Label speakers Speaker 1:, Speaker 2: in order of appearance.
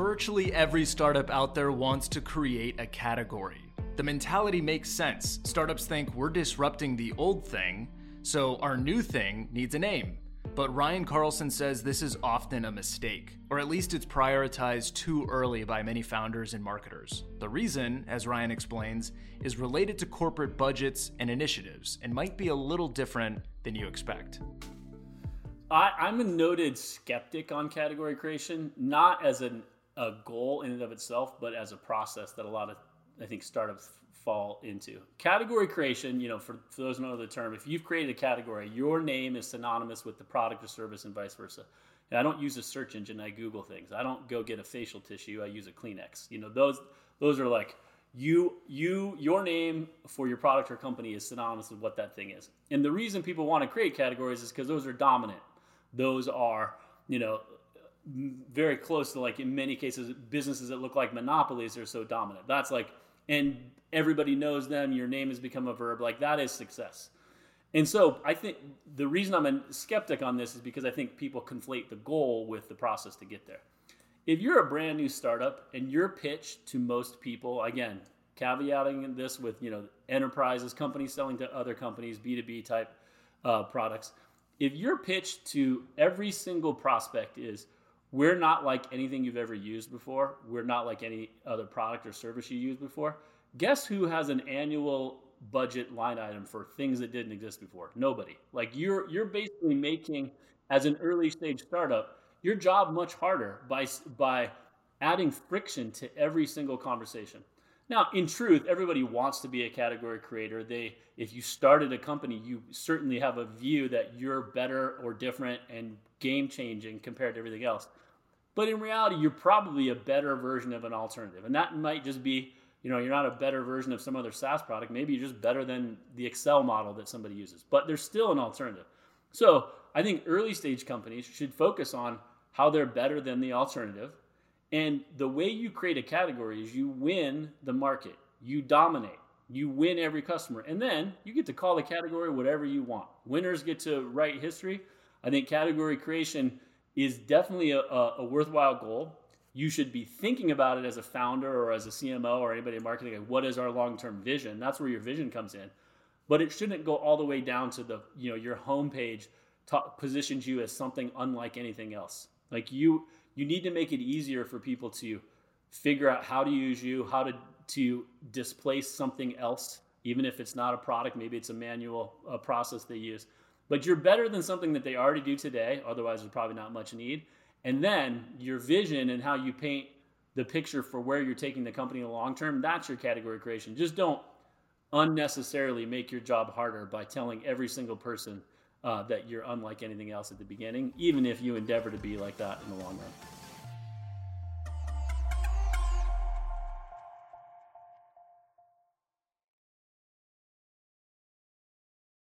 Speaker 1: Virtually every startup out there wants to create a category. The mentality makes sense. Startups think we're disrupting the old thing, so our new thing needs a name. But Ryan Carlson says this is often a mistake, or at least it's prioritized too early by many founders and marketers. The reason, as Ryan explains, is related to corporate budgets and initiatives and might be a little different than you expect.
Speaker 2: I, am a noted skeptic on category creation, not as an, a goal in and of itself, but as a process that a lot of, I think, startups fall into. Category creation, you know, for, for those who know the term, if you've created a category, your name is synonymous with the product or service and vice versa. And I don't use a search engine, I Google things. I don't go get a facial tissue, I use a Kleenex. You know, those those are like you you your name for your product or company is synonymous with what that thing is. And the reason people want to create categories is because those are dominant. Those are, you know, very close to like in many cases businesses that look like monopolies are so dominant. That's like and everybody knows them, your name has become a verb, like that is success. And so I think the reason I'm a skeptic on this is because I think people conflate the goal with the process to get there. If you're a brand new startup and your pitch to most people, again, caveating this with you know enterprises, companies selling to other companies, B2B type uh, products, if your pitch to every single prospect is we're not like anything you've ever used before, we're not like any other product or service you used before, guess who has an annual budget line item for things that didn't exist before? Nobody. Like you're you're basically making as an early stage startup your job much harder by by adding friction to every single conversation. Now, in truth, everybody wants to be a category creator. They if you started a company, you certainly have a view that you're better or different and game changing compared to everything else. But in reality, you're probably a better version of an alternative. And that might just be you know you're not a better version of some other SaaS product. Maybe you're just better than the Excel model that somebody uses, but there's still an alternative. So I think early stage companies should focus on how they're better than the alternative. And the way you create a category is you win the market, you dominate, you win every customer, and then you get to call the category whatever you want. Winners get to write history. I think category creation is definitely a, a, a worthwhile goal you should be thinking about it as a founder or as a CMO or anybody in marketing. Like, what is our long term vision? That's where your vision comes in. But it shouldn't go all the way down to the you know your homepage positions you as something unlike anything else. Like you you need to make it easier for people to figure out how to use you, how to to displace something else, even if it's not a product. Maybe it's a manual a process they use. But you're better than something that they already do today. Otherwise, there's probably not much need and then your vision and how you paint the picture for where you're taking the company in the long term, that's your category creation. Just don't unnecessarily make your job harder by telling every single person uh, that you're unlike anything else at the beginning, even if you endeavor to be like that in the long run.